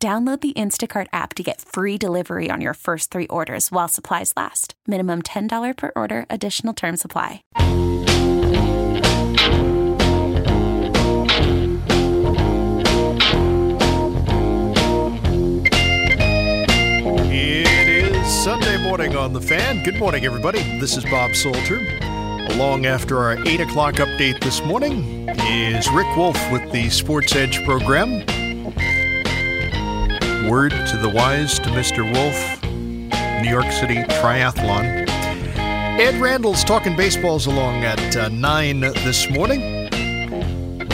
Download the Instacart app to get free delivery on your first three orders while supplies last. Minimum $10 per order, additional term supply. It is Sunday morning on The Fan. Good morning, everybody. This is Bob Salter. Along after our 8 o'clock update this morning is Rick Wolff with the Sports Edge program. Word to the wise to Mr. Wolff, New York City Triathlon. Ed Randall's talking baseballs along at uh, 9 this morning.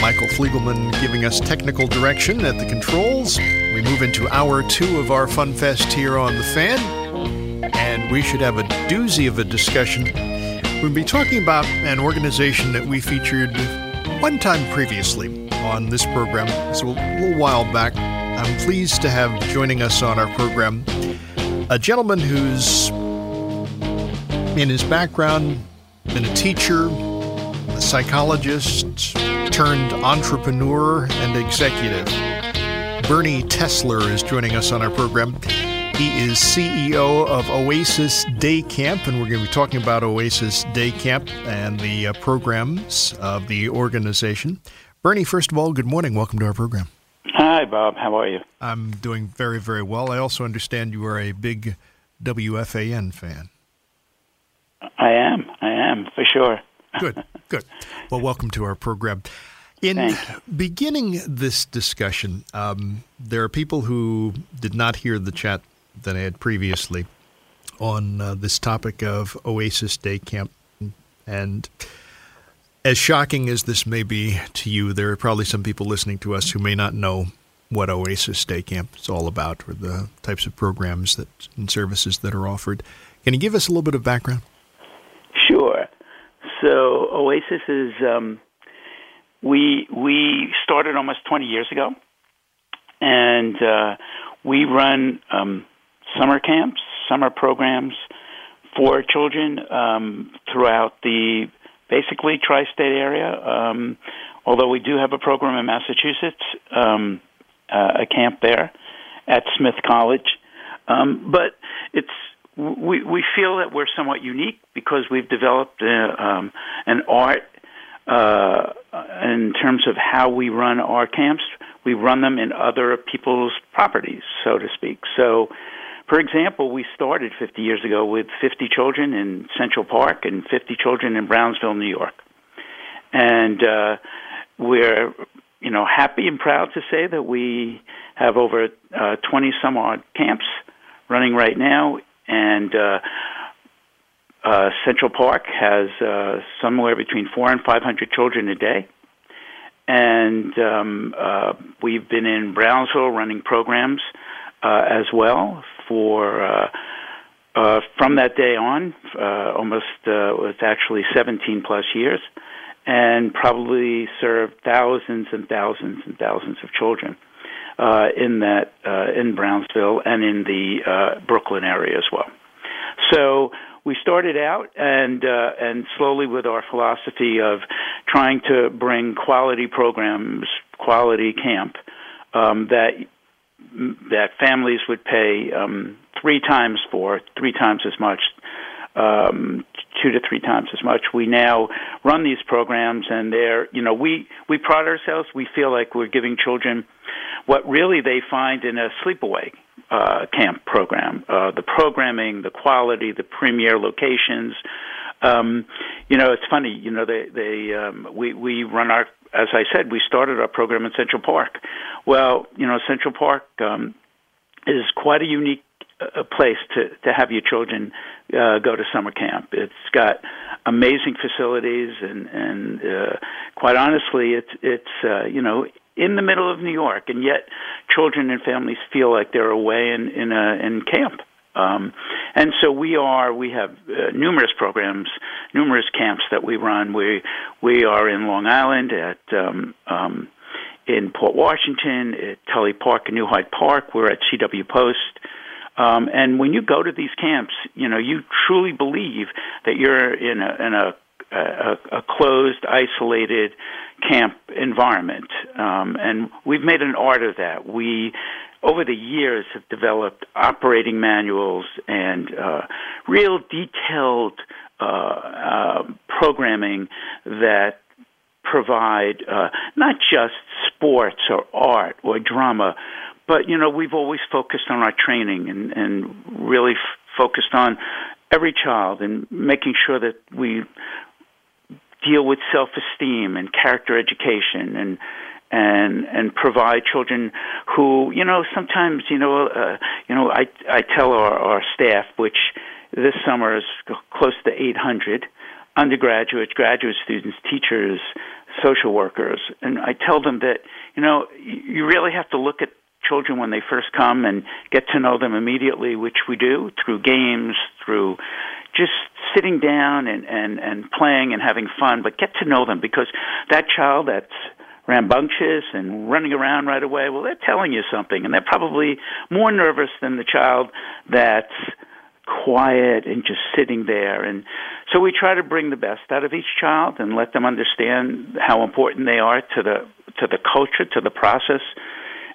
Michael Fliegelman giving us technical direction at the controls. We move into hour two of our Fun Fest here on The Fan. And we should have a doozy of a discussion. We'll be talking about an organization that we featured one time previously on this program. It's a little while back. I'm pleased to have joining us on our program a gentleman who's in his background been a teacher, a psychologist, turned entrepreneur and executive. Bernie Tesler is joining us on our program. He is CEO of Oasis Day Camp, and we're going to be talking about Oasis Day Camp and the uh, programs of the organization. Bernie, first of all, good morning. Welcome to our program. Hi, Bob. How are you? I'm doing very, very well. I also understand you are a big WFAN fan. I am. I am, for sure. Good, good. Well, welcome to our program. In beginning this discussion, um, there are people who did not hear the chat that I had previously on uh, this topic of Oasis Day Camp. And as shocking as this may be to you, there are probably some people listening to us who may not know what Oasis Day Camp is all about or the types of programs that and services that are offered. Can you give us a little bit of background? Sure. So Oasis is um, we we started almost 20 years ago, and uh, we run um, summer camps, summer programs for children um, throughout the basically tri-state area. Um, although we do have a program in Massachusetts, um, uh, a camp there at Smith College, um, but it's we we feel that we're somewhat unique because we've developed uh, um, an art uh, in terms of how we run our camps. We run them in other people's properties, so to speak. So, for example, we started 50 years ago with 50 children in Central Park and 50 children in Brownsville, New York, and uh, we're you know happy and proud to say that we have over uh, 20 some odd camps running right now. And uh, uh, Central Park has uh, somewhere between four and five hundred children a day, and um, uh, we've been in Brownsville running programs uh, as well for. Uh, uh, from that day on, uh, almost uh, was actually 17 plus years, and probably served thousands and thousands and thousands of children uh, in that uh, in Brownsville and in the uh, Brooklyn area as well. So we started out and uh, and slowly with our philosophy of trying to bring quality programs, quality camp um, that that families would pay um, three times for, three times as much, um, two to three times as much. We now run these programs, and they're you know we we pride ourselves. We feel like we're giving children what really they find in a sleepaway uh, camp program. Uh, the programming, the quality, the premier locations. Um, you know, it's funny. You know, they they um, we we run our as I said, we started our program in Central Park. Well, you know, Central Park um, is quite a unique uh, place to to have your children uh, go to summer camp. It's got amazing facilities, and and uh, quite honestly, it's it's uh, you know in the middle of New York, and yet children and families feel like they're away in in a in camp. Um, and so we are. We have uh, numerous programs, numerous camps that we run. We we are in Long Island at um, um, in Port Washington, at Tully Park New Hyde Park. We're at CW Post. Um, and when you go to these camps, you know you truly believe that you're in a in a a, a closed, isolated camp environment, um, and we've made an art of that. We over the years have developed operating manuals and uh, real detailed uh, uh, programming that provide uh, not just sports or art or drama, but you know we've always focused on our training and, and really f- focused on every child and making sure that we deal with self-esteem and character education and and and provide children who you know sometimes you know uh, you know I I tell our, our staff which this summer is close to 800 undergraduates, graduate students, teachers, social workers, and I tell them that you know you really have to look at children when they first come and get to know them immediately, which we do through games, through just sitting down and and and playing and having fun, but get to know them because that child that's rambunctious and running around right away, well, they're telling you something, and they're probably more nervous than the child that's quiet and just sitting there. And so we try to bring the best out of each child and let them understand how important they are to the to the culture, to the process.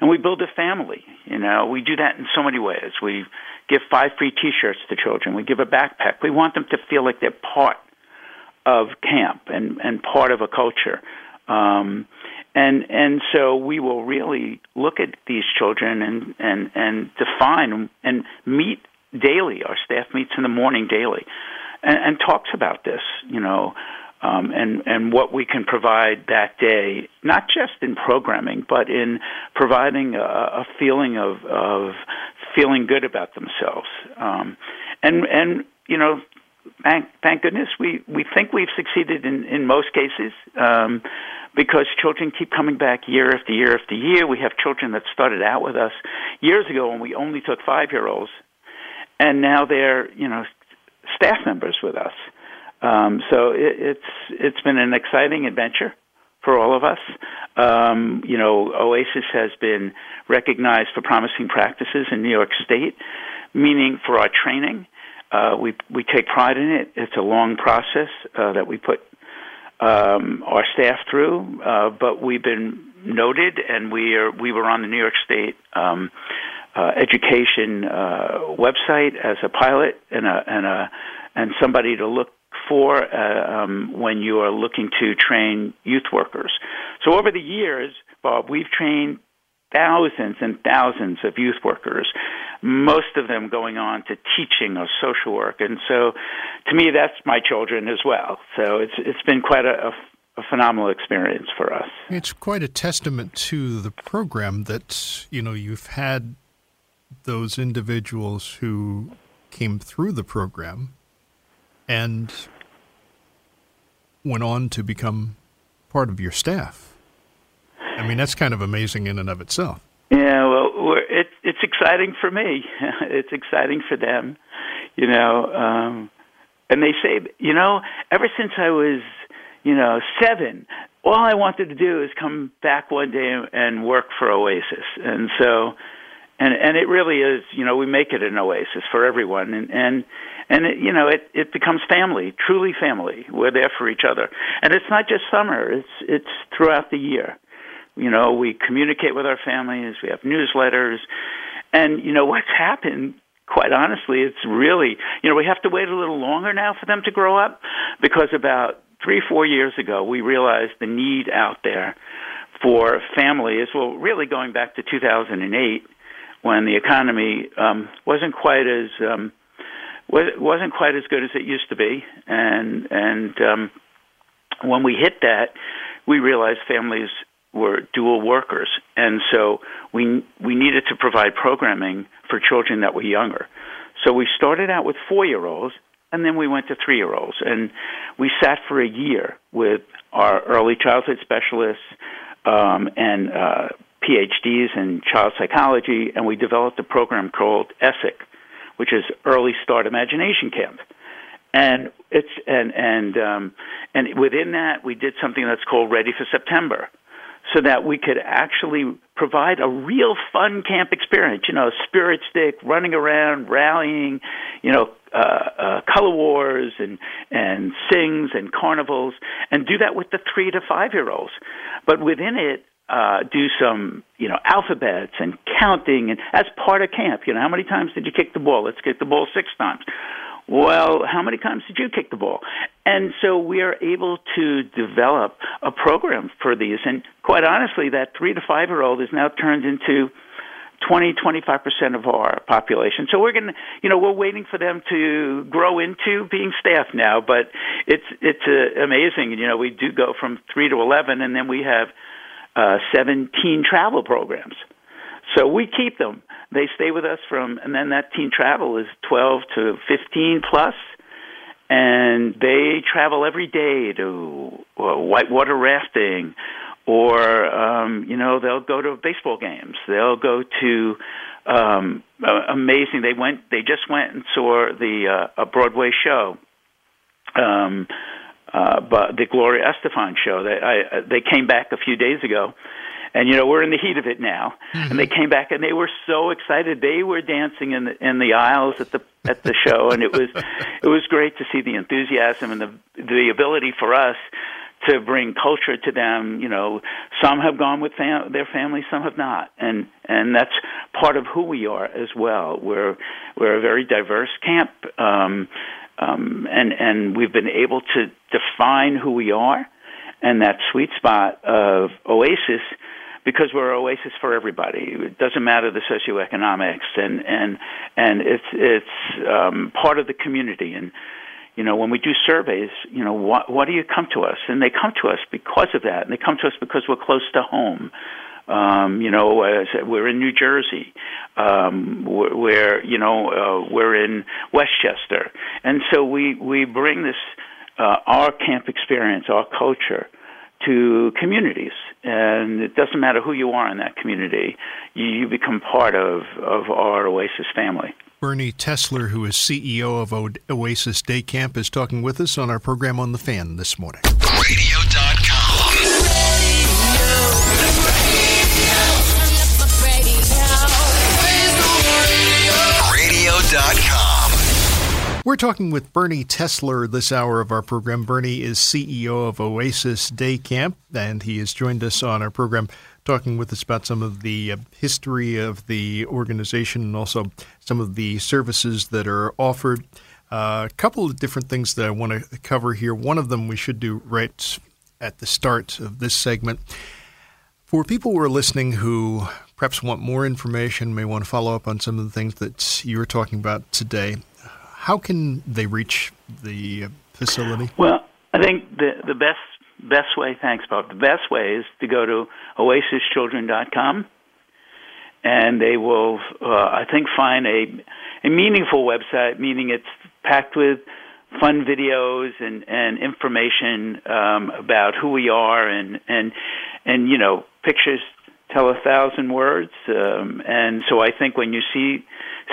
And we build a family. You know, we do that in so many ways. We give five free T-shirts to children. We give a backpack. We want them to feel like they're part of camp and and part of a culture. Um, and and so we will really look at these children and and and define and meet daily. Our staff meets in the morning daily, and, and talks about this. You know. Um, and and what we can provide that day, not just in programming, but in providing a, a feeling of of feeling good about themselves. Um, and and you know, thank thank goodness we we think we've succeeded in in most cases. Um, because children keep coming back year after year after year. We have children that started out with us years ago when we only took five year olds, and now they're you know staff members with us. Um, so it, it's it's been an exciting adventure for all of us. Um, you know, Oasis has been recognized for promising practices in New York State, meaning for our training. Uh, we we take pride in it. It's a long process uh, that we put um, our staff through, uh, but we've been noted, and we are we were on the New York State um, uh, education uh, website as a pilot and a and a and somebody to look for uh, um, when you are looking to train youth workers. So over the years, Bob, we've trained thousands and thousands of youth workers, most of them going on to teaching or social work. And so to me, that's my children as well. So it's, it's been quite a, a, a phenomenal experience for us. It's quite a testament to the program that, you know, you've had those individuals who came through the program and went on to become part of your staff. I mean, that's kind of amazing in and of itself. Yeah, it's exciting for me. it's exciting for them, you know. Um, and they say, you know, ever since I was, you know, seven, all I wanted to do is come back one day and work for Oasis. And so, and and it really is, you know, we make it an oasis for everyone, and and and it, you know, it it becomes family, truly family. We're there for each other, and it's not just summer; it's it's throughout the year. You know, we communicate with our families, we have newsletters, and you know what's happened quite honestly, it's really, you know, we have to wait a little longer now for them to grow up because about three, four years ago, we realized the need out there for families, well, really going back to 2008 when the economy um, wasn't quite as um, wasn't quite as good as it used to be, and and um, when we hit that, we realized families were dual workers, and so we we needed to provide programming for children that were younger. So we started out with four year olds, and then we went to three year olds, and we sat for a year with our early childhood specialists, um, and uh, PhDs in child psychology, and we developed a program called ESSIC, which is Early Start Imagination Camp. And it's and and um, and within that, we did something that's called Ready for September, so that we could actually provide a real fun camp experience. You know, spirit stick, running around, rallying, you know, uh, uh, color wars and and sings and carnivals, and do that with the three to five year olds. But within it, uh, do some, you know, alphabets and counting, and as part of camp. You know, how many times did you kick the ball? Let's kick the ball six times. Well, how many times did you kick the ball? And so we are able to develop a program for these. And quite honestly, that three to five year old is now turned into 20, 25% of our population. So we're going to, you know, we're waiting for them to grow into being staff now, but it's, it's uh, amazing. You know, we do go from 3 to 11 and then we have uh, 17 travel programs. So we keep them. They stay with us from, and then that teen travel is 12 to 15 plus, and they travel every day to uh, whitewater rafting, or um, you know they'll go to baseball games. They'll go to um, amazing. They went. They just went and saw the uh, a Broadway show. Um, uh, but the Gloria Estefan show. They I, they came back a few days ago, and you know we're in the heat of it now. Mm-hmm. And they came back and they were so excited. They were dancing in the in the aisles at the at the show, and it was it was great to see the enthusiasm and the the ability for us to bring culture to them. You know, some have gone with fam- their families, some have not, and and that's part of who we are as well. We're we're a very diverse camp. Um, um, and and we've been able to define who we are and that sweet spot of oasis because we're an oasis for everybody. It doesn't matter the socioeconomics and and and it's it's um, part of the community and you know when we do surveys you know what what do you come to us and they come to us because of that and they come to us because we're close to home um, you know, we're in New Jersey. Um, we're, we're you know uh, we're in Westchester, and so we we bring this uh, our camp experience, our culture, to communities, and it doesn't matter who you are in that community, you, you become part of of our Oasis family. Bernie Tesler, who is CEO of o- Oasis Day Camp, is talking with us on our program on the Fan this morning. Radio.com. We're talking with Bernie Tesler this hour of our program. Bernie is CEO of Oasis Day Camp, and he has joined us on our program talking with us about some of the uh, history of the organization and also some of the services that are offered. Uh, a couple of different things that I want to cover here. One of them we should do right at the start of this segment. For people who are listening who perhaps want more information, may want to follow up on some of the things that you were talking about today, how can they reach the facility? Well, I think the the best best way, thanks, Bob. The best way is to go to oasischildren.com, and they will, uh, I think, find a a meaningful website, meaning it's packed with fun videos and and information um, about who we are and and and you know pictures tell a thousand words um, and so I think when you see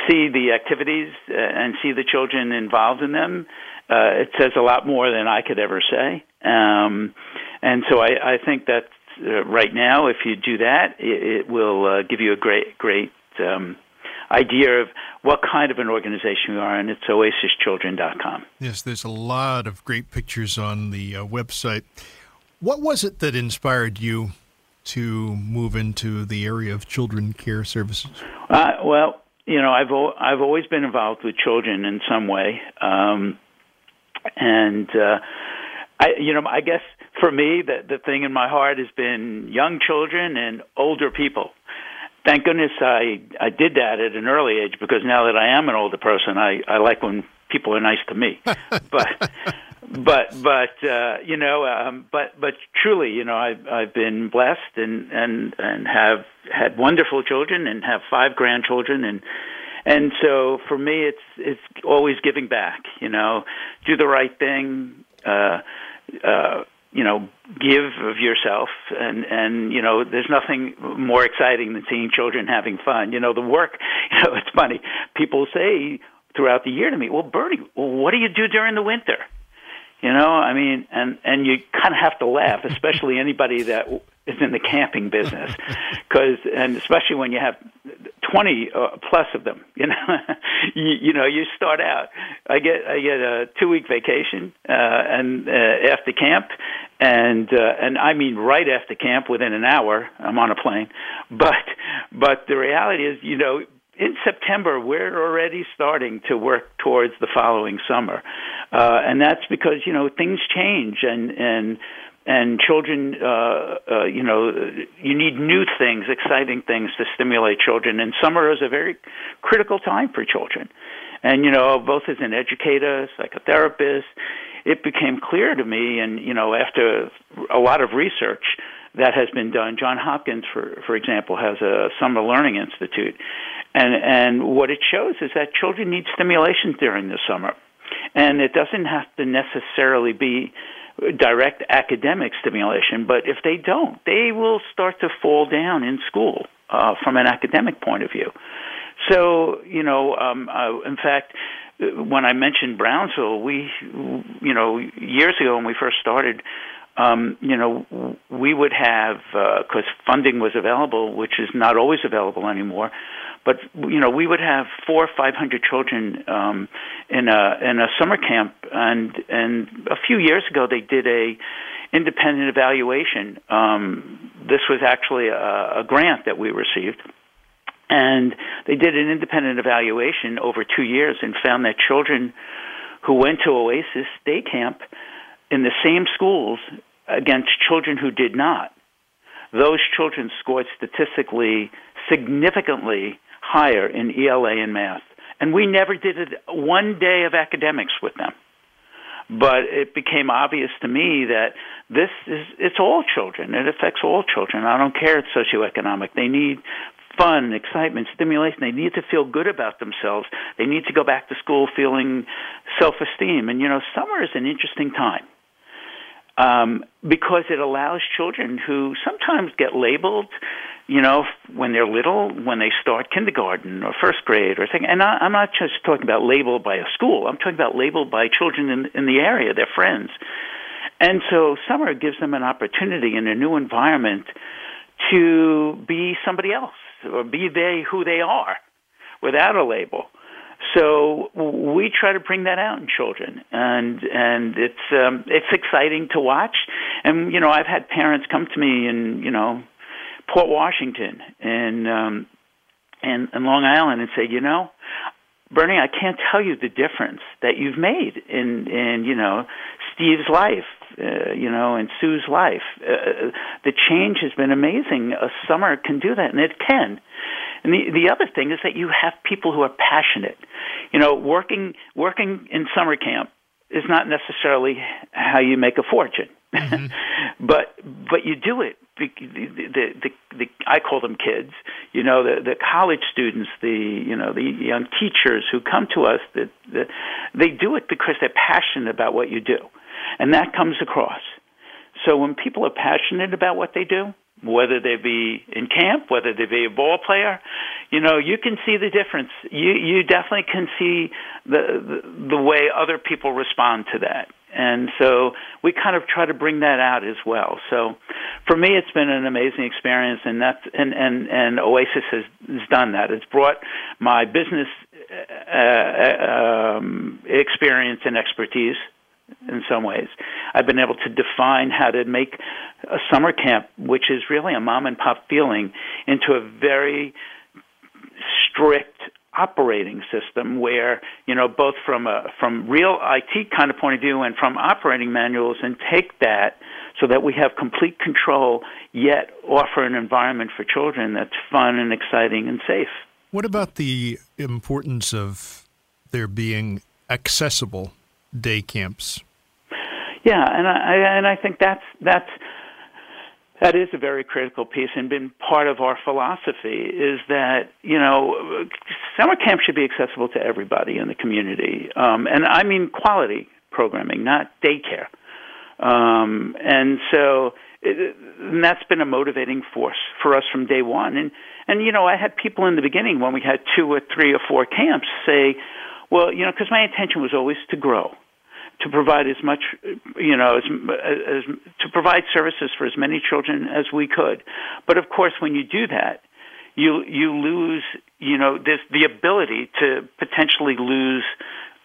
see the activities uh, and see the children involved in them uh, it says a lot more than I could ever say um, and so I, I think that uh, right now if you do that it, it will uh, give you a great great um, idea of what kind of an organization we are, and it's oasischildren.com. Yes, there's a lot of great pictures on the uh, website. What was it that inspired you to move into the area of children care services? Uh, well, you know, I've o- I've always been involved with children in some way, um, and uh, I, you know, I guess for me, the the thing in my heart has been young children and older people thank goodness I I did that at an early age because now that I am an older person, I I like when people are nice to me. but but but uh, you know, um, but but truly, you know, I've I've been blessed and and and have had wonderful children and have five grandchildren and. And so for me, it's it's always giving back. You know, do the right thing. Uh, uh, you know, give of yourself, and and you know, there's nothing more exciting than seeing children having fun. You know, the work. You know, it's funny. People say throughout the year to me, "Well, Bernie, what do you do during the winter?" You know, I mean, and and you kind of have to laugh, especially anybody that is in the camping business, because and especially when you have twenty uh, plus of them. You know, you, you know, you start out. I get I get a two week vacation, uh, and uh, after camp, and uh, and I mean right after camp, within an hour, I'm on a plane. But but the reality is, you know, in September, we're already starting to work towards the following summer, uh, and that's because you know things change and and and children, uh, uh, you know, you need new things, exciting things to stimulate children. And summer is a very critical time for children. And you know, both as an educator, psychotherapist, it became clear to me, and you know, after a lot of research that has been done, John Hopkins, for for example, has a summer learning institute, and and what it shows is that children need stimulation during the summer, and it doesn't have to necessarily be direct academic stimulation, but if they don't, they will start to fall down in school uh, from an academic point of view. So, you know, um, uh, in fact, when I mentioned Brownsville, we, you know, years ago when we first started, um, you know, we would have because uh, funding was available, which is not always available anymore. But you know, we would have four or five hundred children um, in a in a summer camp, and and a few years ago they did a independent evaluation. Um, this was actually a, a grant that we received. And they did an independent evaluation over two years and found that children who went to Oasis Day Camp in the same schools against children who did not, those children scored statistically significantly higher in ELA and math. And we never did it one day of academics with them. But it became obvious to me that this is it's all children. It affects all children. I don't care it's socioeconomic. They need fun, excitement, stimulation. They need to feel good about themselves. They need to go back to school feeling self-esteem. And you know, summer is an interesting time um, because it allows children who sometimes get labeled, you know, when they're little, when they start kindergarten or first grade or thing. And I, I'm not just talking about labeled by a school. I'm talking about labeled by children in, in the area, their friends. And so summer gives them an opportunity in a new environment to be somebody else or be they who they are without a label. So we try to bring that out in children, and and it's um, it's exciting to watch. And you know, I've had parents come to me and you know Port Washington and um, and, and Long Island and say, you know, Bernie, I can't tell you the difference that you've made in in you know Steve's life, uh, you know, and Sue's life. Uh, the change has been amazing. A summer can do that, and it can. And the the other thing is that you have people who are passionate. You know, working working in summer camp is not necessarily how you make a fortune, mm-hmm. but but you do it. The, the, the, the, I call them kids. You know, the, the college students, the you know the young teachers who come to us. That the, they do it because they're passionate about what you do, and that comes across. So when people are passionate about what they do, whether they be in camp, whether they be a ball player, you know, you can see the difference. You you definitely can see the the, the way other people respond to that. And so we kind of try to bring that out as well. So for me, it's been an amazing experience, and that's and and and Oasis has, has done that. It's brought my business uh, uh um, experience and expertise in some ways. I've been able to define how to make a summer camp, which is really a mom and pop feeling, into a very strict operating system where you know both from a from real IT kind of point of view and from operating manuals and take that so that we have complete control yet offer an environment for children that's fun and exciting and safe. What about the importance of there being accessible day camps. Yeah, and I and I think that's that's that is a very critical piece and been part of our philosophy is that you know summer camp should be accessible to everybody in the community. Um, and i mean quality programming not daycare. Um, and so it, and that's been a motivating force for us from day one. And and you know, I had people in the beginning when we had two or three or four camps say, well, you know, because my intention was always to grow, to provide as much, you know, as, as to provide services for as many children as we could. But of course, when you do that, you you lose, you know, this the ability to potentially lose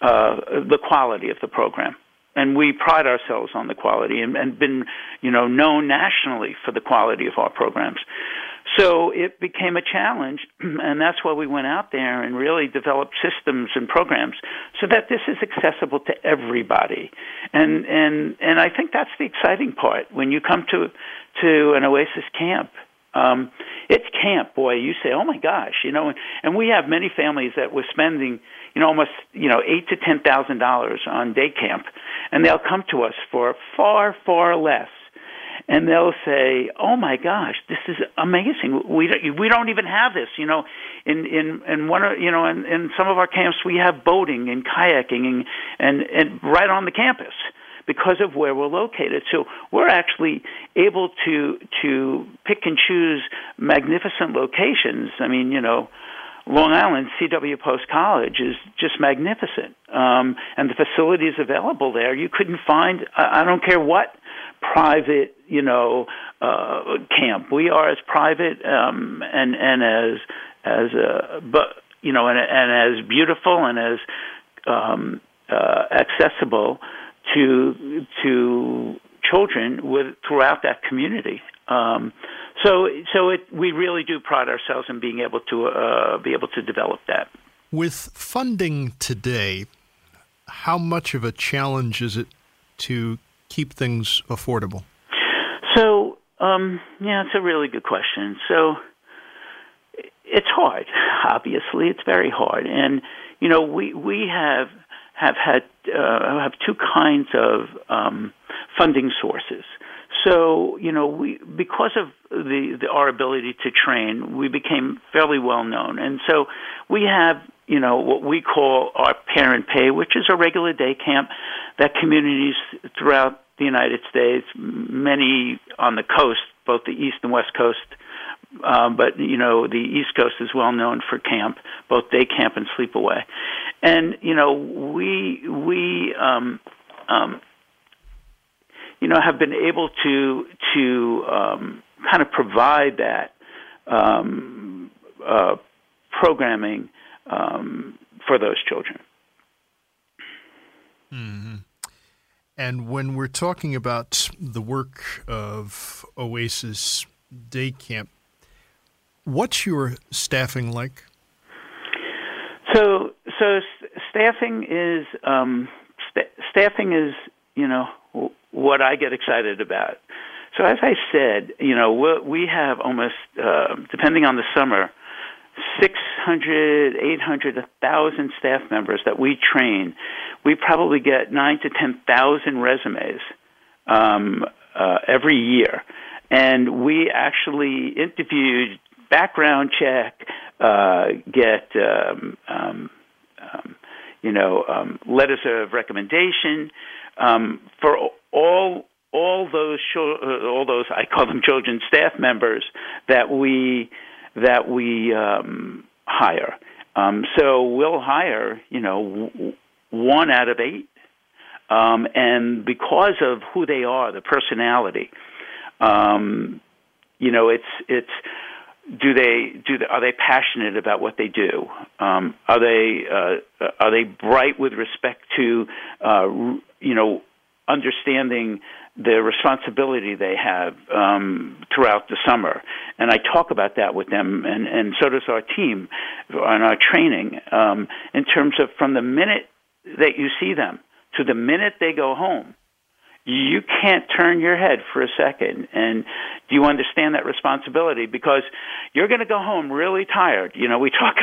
uh, the quality of the program and we pride ourselves on the quality and, and been, you know, known nationally for the quality of our programs. So it became a challenge, and that's why we went out there and really developed systems and programs so that this is accessible to everybody. And and and I think that's the exciting part when you come to to an Oasis camp. Um, it's camp, boy. You say, "Oh my gosh," you know. And and we have many families that were spending, you know, almost you know eight to ten thousand dollars on day camp, and they'll come to us for far, far less and they'll say, "Oh my gosh, this is amazing. We don't, we don't even have this." You know, in in in one of you know in, in some of our camps we have boating and kayaking and and, and right on the campus because of where we're located. So we're actually able to to pick and choose magnificent locations. I mean, you know. Long Island C.W. Post College is just magnificent, um, and the facilities available there you couldn't find. I, I don't care what private, you know, uh, camp. We are as private um, and and as as uh, but you know and, and as beautiful and as um, uh, accessible to to children with throughout that community. Um, so so it, we really do pride ourselves in being able to uh, be able to develop that. With funding today, how much of a challenge is it to keep things affordable? So, um, yeah, it's a really good question. So, it's hard. Obviously, it's very hard, and you know, we we have have had uh, have two kinds of um, funding sources. So, you know, we because of the, the our ability to train, we became fairly well known, and so we have you know what we call our parent pay, which is a regular day camp that communities throughout the United States, many on the coast, both the east and west coast. Um, but you know the East Coast is well known for camp, both day camp and sleepaway, and you know we we um, um, you know, have been able to to um, kind of provide that um, uh, programming um, for those children. Mm-hmm. And when we're talking about the work of Oasis Day Camp, what's your staffing like? So, so staffing is um, st- staffing is you know what I get excited about. So as I said, you know, we have almost, uh, depending on the summer, 600, 800, 1,000 staff members that we train. We probably get nine to 10,000 resumes um, uh, every year. And we actually interviewed, background check, uh, get, um, um, um, you know, um, letters of recommendation um, for all all those uh, all those I call them children staff members that we that we um, hire. Um, so we'll hire you know one out of eight, um, and because of who they are, the personality, um, you know it's it's do they do they, are they passionate about what they do? Um, are they uh, are they bright with respect to uh, you know understanding the responsibility they have um, throughout the summer. And I talk about that with them, and, and so does our team on our training um, in terms of from the minute that you see them. To the minute they go home you can't turn your head for a second. And do you understand that responsibility? Because you're going to go home really tired. You know we talk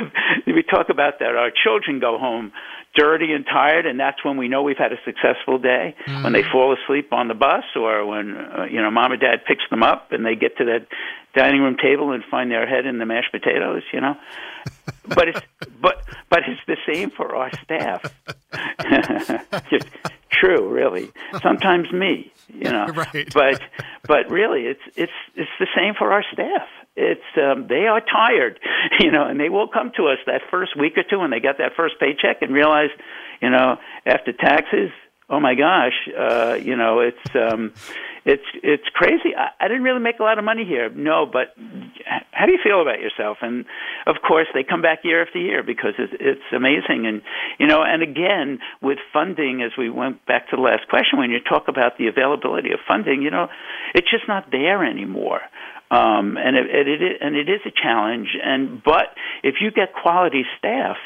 we talk about that our children go home dirty and tired and that's when we know we've had a successful day. Mm. when they fall asleep on the bus or when uh, you know mom or dad picks them up and they get to that dining room table and find their head in the mashed potatoes you know? But it's but but it's the same for our staff. True, really. Sometimes me, you know. right. But but really, it's it's it's the same for our staff. It's um, they are tired, you know, and they will come to us that first week or two when they get that first paycheck and realize, you know, after taxes, oh my gosh, uh, you know, it's um, it's it's crazy. I, I didn't really make a lot of money here, no, but how do you feel about yourself? And of course, they come back year after year because it's, it's amazing. And you know, and again, with funding, as we went back to the last question, when you talk about the availability of funding, you know, it's just not there anymore. Um, and it, it, it and it is a challenge. And but if you get quality staff,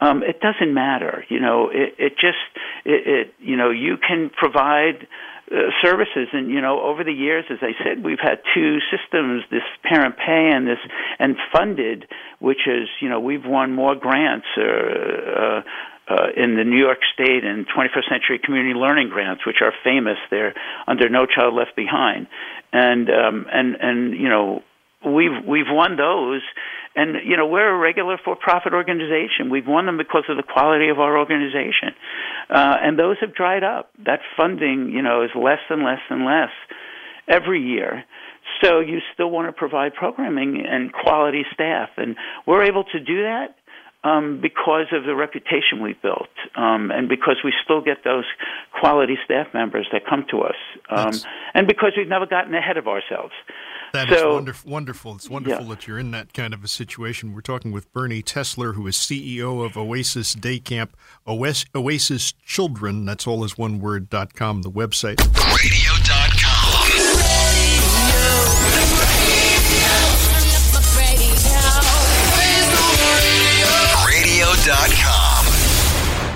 um, it doesn't matter. You know, it, it just it, it you know you can provide uh, services and you know over the years as i said we've had two systems this parent pay and this and funded which is you know we've won more grants uh, uh, uh, in the New York State and 21st Century Community Learning Grants, which are famous. They're under No Child Left Behind, and um, and and you know we've we've won those and you know we're a regular for-profit organization. We've won them because of the quality of our organization, uh, and those have dried up. That funding, you know, is less and less and less every year. So you still want to provide programming and quality staff, and we're able to do that um, because of the reputation we've built, um, and because we still get those quality staff members that come to us, um, and because we've never gotten ahead of ourselves. That so, is wonderful. Wonderful. It's wonderful yeah. that you're in that kind of a situation. We're talking with Bernie Tesler, who is CEO of Oasis Day Camp, Oasis Children. That's all as one word. dot com, the website. Radio.com.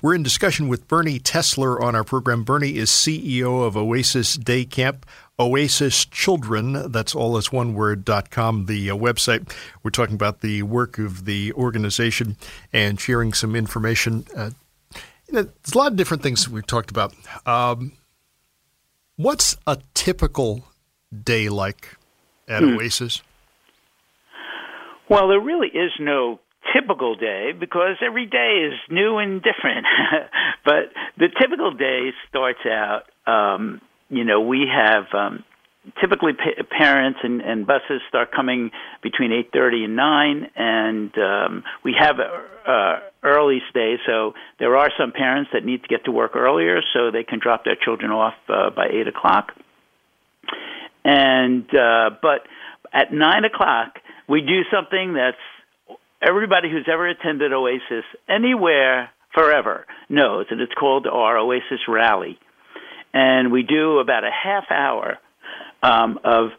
We're in discussion with Bernie Tesler on our program. Bernie is CEO of Oasis Day Camp. Oasis Children, that's all as one word, dot com, the uh, website. We're talking about the work of the organization and sharing some information. Uh, you know, there's a lot of different things we've talked about. Um, what's a typical day like at hmm. Oasis? Well, there really is no typical day because every day is new and different. but the typical day starts out um, you know, we have um, typically pa- parents and, and buses start coming between 8:30 and 9, and um, we have uh, early stay. So there are some parents that need to get to work earlier, so they can drop their children off uh, by 8 o'clock. And uh, but at 9 o'clock, we do something that's everybody who's ever attended Oasis anywhere forever knows, and it's called our Oasis Rally and we do about a half hour um, of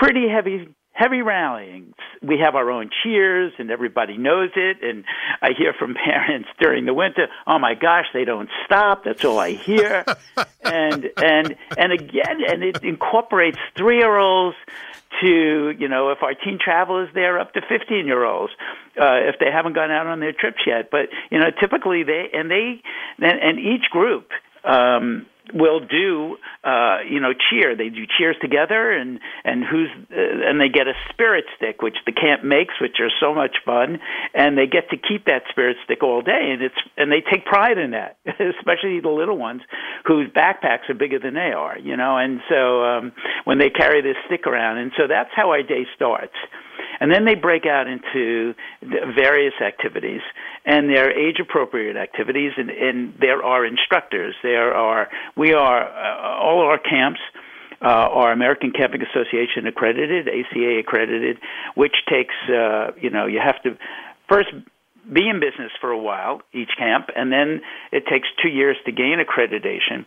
pretty heavy heavy rallying. We have our own cheers, and everybody knows it. And I hear from parents during the winter, "Oh my gosh, they don't stop." That's all I hear. and and and again, and it incorporates three year olds to you know if our teen travel is there up to 15 year olds uh, if they haven't gone out on their trips yet but you know typically they and they and, and each group um will do uh you know cheer. They do cheers together and and who's uh, and they get a spirit stick which the camp makes which are so much fun. And they get to keep that spirit stick all day. And it's and they take pride in that especially the little ones whose backpacks are bigger than they are you know? And so um when they carry this stick around. And so that's how our day starts and then they break out into various activities, and they're age appropriate activities, and, and there are instructors. There are, we are, uh, all our camps uh, are American Camping Association accredited, ACA accredited, which takes, uh, you know, you have to first be in business for a while, each camp, and then it takes two years to gain accreditation.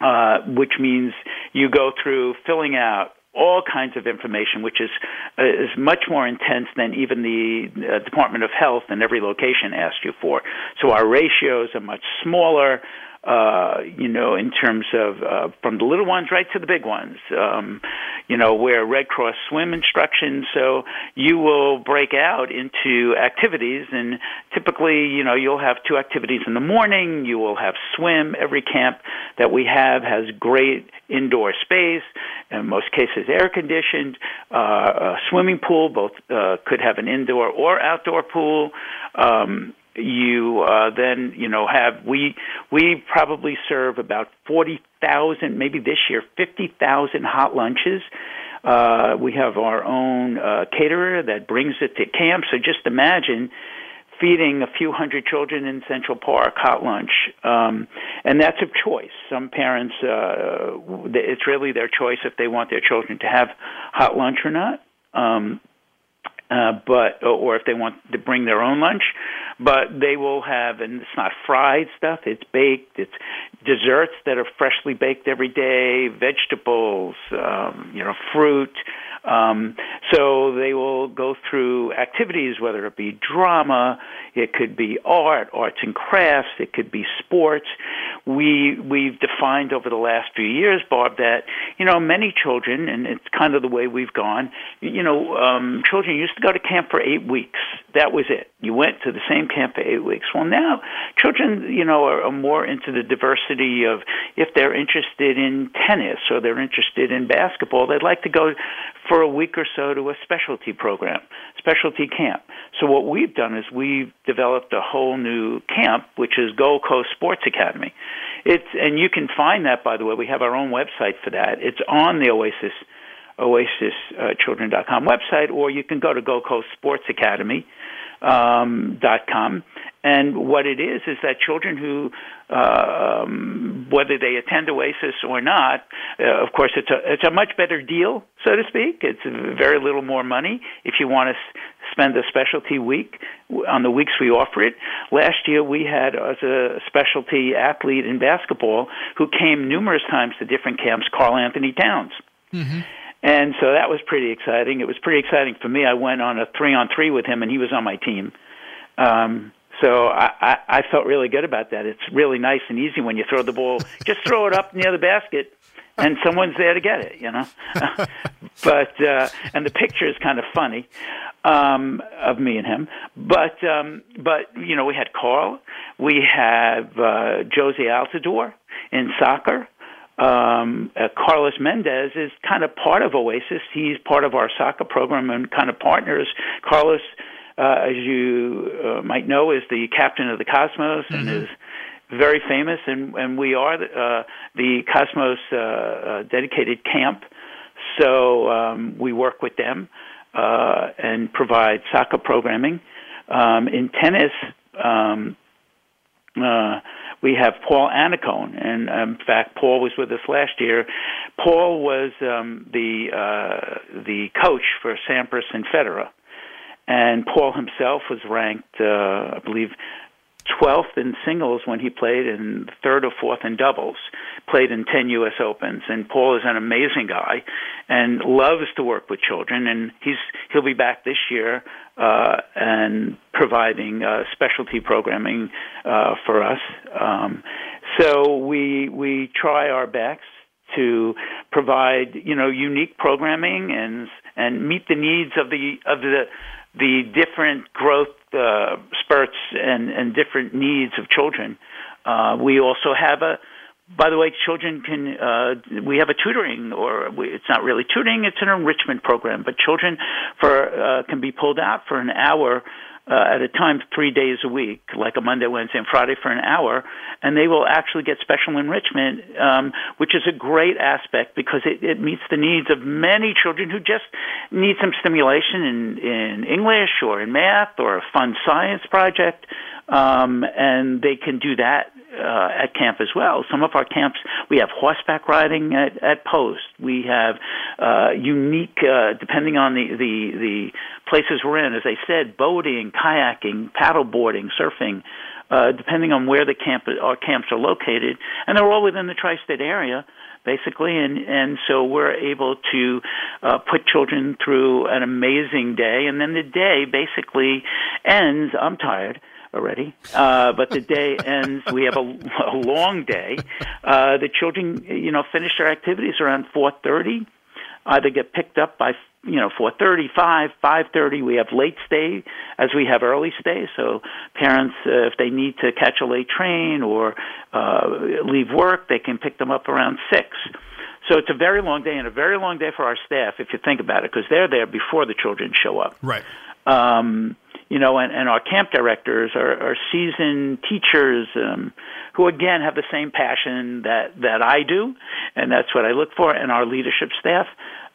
Uh, which means you go through filling out all kinds of information, which is uh, is much more intense than even the uh, Department of Health in every location asked you for. So our ratios are much smaller uh, you know, in terms of uh, from the little ones right to the big ones. Um, you know, where Red Cross swim instruction. So you will break out into activities, and typically, you know, you'll have two activities in the morning. You will have swim. Every camp that we have has great indoor space. In most cases, air conditioned. Uh, a swimming pool, both uh, could have an indoor or outdoor pool. Um, you uh, then you know have we we probably serve about forty thousand, maybe this year fifty thousand hot lunches. Uh, we have our own uh, caterer that brings it to camp. So just imagine feeding a few hundred children in Central Park hot lunch, um, and that's a choice. Some parents, uh, it's really their choice if they want their children to have hot lunch or not. Um, uh, but or if they want to bring their own lunch, but they will have, and it's not fried stuff; it's baked. It's desserts that are freshly baked every day, vegetables, um, you know, fruit. Um, so they will go through activities, whether it be drama, it could be art, arts and crafts, it could be sports. We we've defined over the last few years, Bob, that you know many children, and it's kind of the way we've gone. You know, um, children used to go to camp for eight weeks. That was it. You went to the same camp for eight weeks. Well, now children, you know, are, are more into the diversity of if they're interested in tennis or they're interested in basketball, they'd like to go for a week or so to a specialty program, specialty camp. So what we've done is we've developed a whole new camp, which is Gold Coast Sports Academy. It's and you can find that by the way. We have our own website for that. It's on the Oasis OasisChildren.com uh, website, or you can go to Gold Coast Sports Academy um, dot com. And what it is is that children who, uh, um, whether they attend Oasis or not, uh, of course, it's a it's a much better deal, so to speak. It's very little more money if you want to s- spend a specialty week on the weeks we offer it. Last year we had as a specialty athlete in basketball who came numerous times to different camps, Carl Anthony Towns. Mm-hmm. And so that was pretty exciting. It was pretty exciting for me. I went on a three on three with him, and he was on my team. Um, so I, I, I felt really good about that. It's really nice and easy when you throw the ball. Just throw it up near the basket, and someone's there to get it. You know. but uh, and the picture is kind of funny um, of me and him. But um, but you know we had Carl, we have uh, Jozy Altidore in soccer um, uh, Carlos Mendes is kind of part of Oasis. He's part of our soccer program and kind of partners. Carlos, uh, as you uh, might know, is the captain of the Cosmos mm-hmm. and is very famous. And, and we are the, uh, the Cosmos uh, uh, dedicated camp. So um, we work with them uh, and provide soccer programming. Um, in tennis, um, uh, we have Paul Annacone, and um, in fact, Paul was with us last year. Paul was um, the uh, the coach for Sampras and Federer, and Paul himself was ranked, uh, I believe, 12th in singles when he played and third or fourth in doubles. Played in 10 U.S. Opens, and Paul is an amazing guy and loves to work with children. And he's he'll be back this year uh, and providing uh, specialty programming uh, for us. Um, so we we try our best to provide you know unique programming and and meet the needs of the of the the different growth uh, spurts and, and different needs of children. Uh, we also have a, by the way, children can, uh, we have a tutoring, or we, it's not really tutoring, it's an enrichment program, but children for, uh, can be pulled out for an hour uh, at a time three days a week, like a Monday, Wednesday, and Friday for an hour, and they will actually get special enrichment, um, which is a great aspect because it, it meets the needs of many children who just need some stimulation in, in English or in math or a fun science project, um, and they can do that uh, at camp as well. Some of our camps, we have horseback riding at, at post. We have uh, unique, uh, depending on the, the, the places we're in, as I said, boating, kayaking, paddleboarding, surfing, uh, depending on where the camp, our camps are located. And they're all within the tri-state area basically and and so we're able to uh, put children through an amazing day and then the day basically ends i'm tired already. Uh, but the day ends. We have a, a long day. Uh, the children, you know, finish their activities around 4:30. Either get picked up by you know 4:30, 5, 5:30. We have late stay as we have early stay. So parents, uh, if they need to catch a late train or uh, leave work, they can pick them up around six. So it's a very long day and a very long day for our staff if you think about it, because they're there before the children show up. Right. Um, you know, and, and our camp directors are, are seasoned teachers um, who, again, have the same passion that that I do, and that's what I look for, and our leadership staff.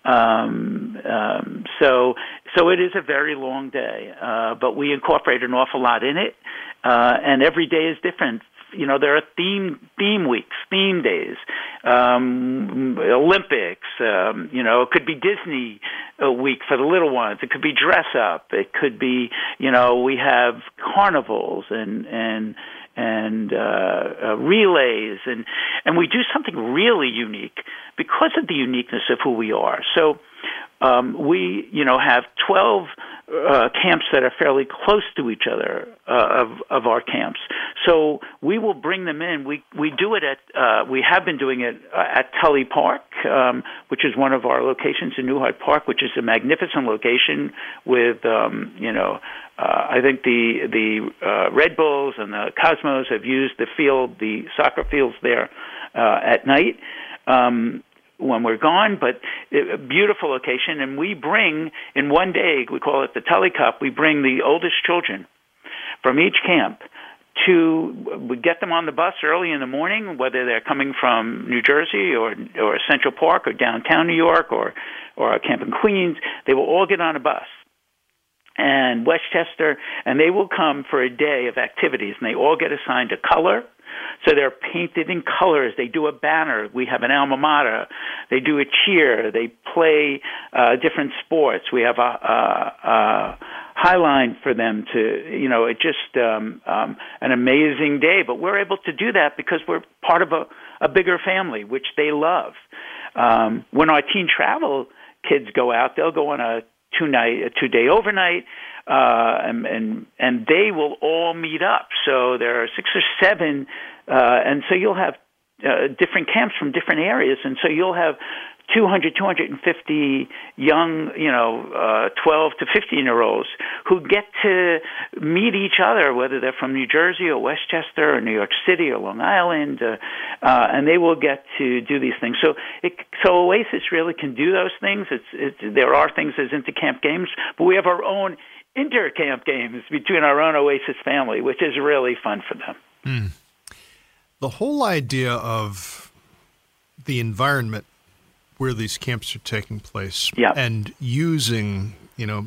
Um, um, so, so it is a very long day, uh, but we incorporate an awful lot in it, uh, and every day is different you know there are theme theme weeks, theme days, um, Olympics. Um, you know, it could be Disney a week for the little ones. It could be dress up. It could be you know we have carnivals and and and uh, uh, relays and and we do something really unique because of the uniqueness of who we are. So um, we you know have twelve uh, camps that are fairly close to each other uh, of of our camps. So we will bring them in. We we do it at uh, we have been doing it uh, at Tully Park, um, which is one of our locations in New Hyde Park, which is a magnificent location with um, you know. Uh, I think the the uh, Red Bulls and the Cosmos have used the field, the soccer fields there uh, at night. Um, when we're gone, but a beautiful location. And we bring in one day, we call it the Tully Cup. We bring the oldest children from each camp to we get them on the bus early in the morning, whether they're coming from New Jersey or or Central Park or downtown New York or or a camp in Queens. They will all get on a bus and Westchester, and they will come for a day of activities, and they all get assigned a color so they're painted in colors. They do a banner. We have an alma mater. They do a cheer. They play uh, different sports. We have a, a, a highline for them to, you know, it just um, um, an amazing day. But we're able to do that because we're part of a, a bigger family, which they love. Um, when our teen travel kids go out, they'll go on a two night, two day overnight uh, and, and and they will all meet up. So there are six or seven, uh, and so you'll have uh, different camps from different areas, and so you'll have 200, 250 young, you know, uh, 12 to 15 year olds who get to meet each other, whether they're from New Jersey or Westchester or New York City or Long Island, uh, uh, and they will get to do these things. So, it, so Oasis really can do those things. It's, it's there are things as intercamp games, but we have our own intercamp games between our own Oasis family, which is really fun for them. Mm. The whole idea of the environment where these camps are taking place and using, you know,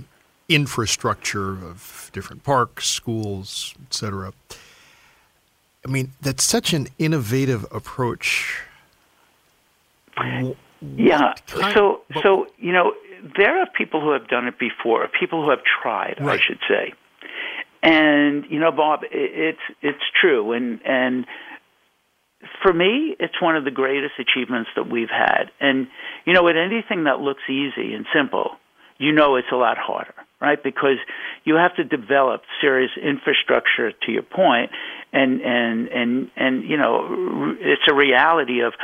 infrastructure of different parks, schools, etc. I mean, that's such an innovative approach. Yeah. Kind, so, so you know, there are people who have done it before, people who have tried, right. I should say. And you know, Bob, it's it's true, and and for me, it's one of the greatest achievements that we've had. And you know, with anything that looks easy and simple, you know it's a lot harder, right? Because you have to develop serious infrastructure. To your point, and and and and you know, it's a reality of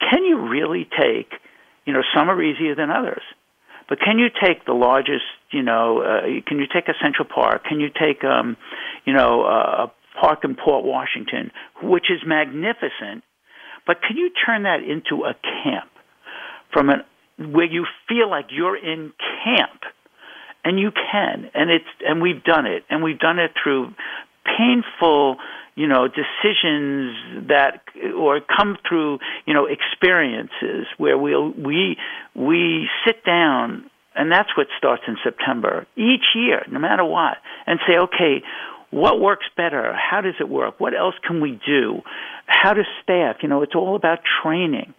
can you really take, you know, some are easier than others but can you take the largest, you know, uh, can you take a Central Park? Can you take, um, you know, a park in Port Washington, which is magnificent, but can you turn that into a camp from an where you feel like you're in camp? And you can, and it's and we've done it, and we've done it through painful you know decisions that or come through you know experiences where we'll we we sit down and that's what starts in September each year no matter what and say okay what works better how does it work what else can we do how to staff you know it's all about training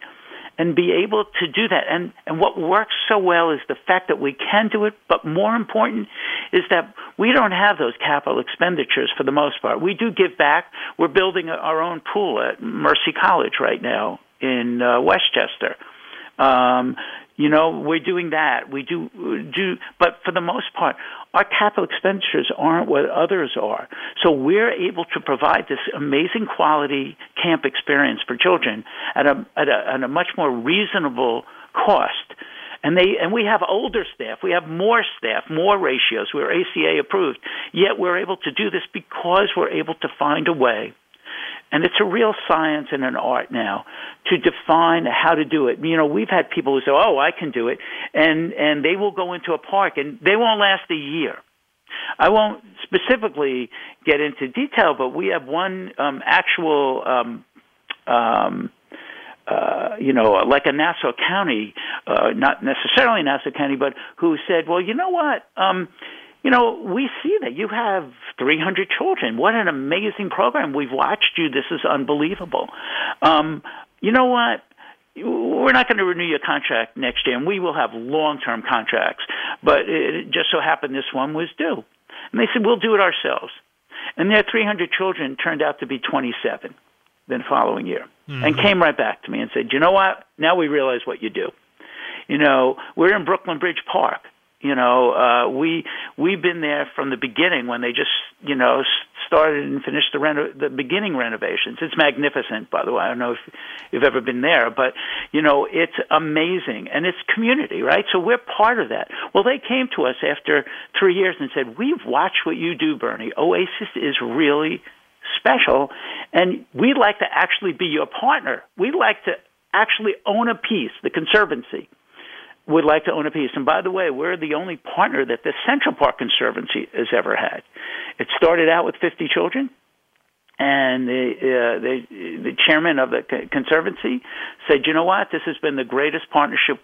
and be able to do that. And, and what works so well is the fact that we can do it, but more important is that we don't have those capital expenditures for the most part. We do give back. We're building our own pool at Mercy College right now in uh, Westchester. Um, you know, we're doing that. We do do, but for the most part, our capital expenditures aren't what others are. So we're able to provide this amazing quality camp experience for children at a at a, at a much more reasonable cost. And they and we have older staff, we have more staff, more ratios. We're ACA approved. Yet we're able to do this because we're able to find a way and it's a real science and an art now to define how to do it. You know, we've had people who say, "Oh, I can do it," and and they will go into a park and they won't last a year. I won't specifically get into detail, but we have one um, actual. Um, um, uh, you know, like a Nassau County, uh, not necessarily Nassau County, but who said, well, you know what? Um, you know, we see that you have 300 children. What an amazing program. We've watched you. This is unbelievable. Um, you know what? We're not going to renew your contract next year, and we will have long term contracts. But it just so happened this one was due. And they said, we'll do it ourselves. And their 300 children turned out to be 27 the following year mm-hmm. and came right back to me and said, you know what? Now we realize what you do. You know, we're in Brooklyn Bridge Park. You know, uh, we we've been there from the beginning when they just you know started and finished the reno- the beginning renovations. It's magnificent, by the way. I don't know if you've ever been there, but you know it's amazing and it's community, right? So we're part of that. Well, they came to us after three years and said, "We've watched what you do, Bernie. Oasis is really special, and we'd like to actually be your partner. We'd like to actually own a piece, the Conservancy." Would like to own a piece. And by the way, we're the only partner that the Central Park Conservancy has ever had. It started out with 50 children, and the, uh, the the chairman of the conservancy said, "You know what? This has been the greatest partnership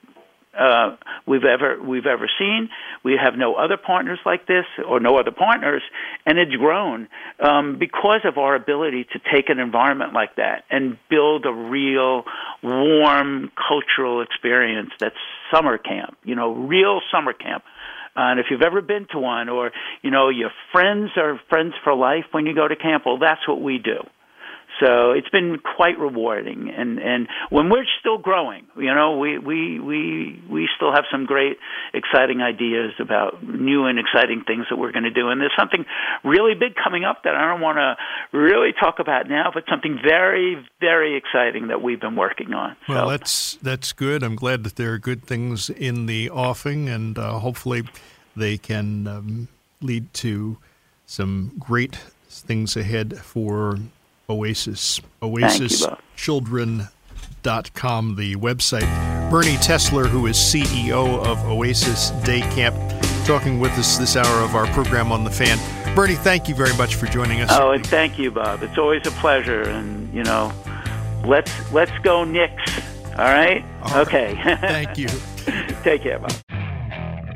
uh, we've ever we've ever seen. We have no other partners like this, or no other partners, and it's grown um, because of our ability to take an environment like that and build a real warm cultural experience. That's summer camp, you know, real summer camp. Uh, and if you've ever been to one, or you know, your friends are friends for life when you go to camp, well, that's what we do. So it's been quite rewarding, and and when we're still growing, you know, we we we we still have some great, exciting ideas about new and exciting things that we're going to do. And there's something really big coming up that I don't want to really talk about now, but something very very exciting that we've been working on. Well, so. that's that's good. I'm glad that there are good things in the offing, and uh, hopefully they can um, lead to some great things ahead for Oasis. OasisChildren.com, the website. Bernie Tesler, who is CEO of Oasis Day Camp, talking with us this hour of our program on the fan. Bernie, thank you very much for joining us. Oh, and thank you, Bob. It's always a pleasure. And, you know, let's let's go Knicks. All right? All okay. Right. Thank you. Take care, Bob.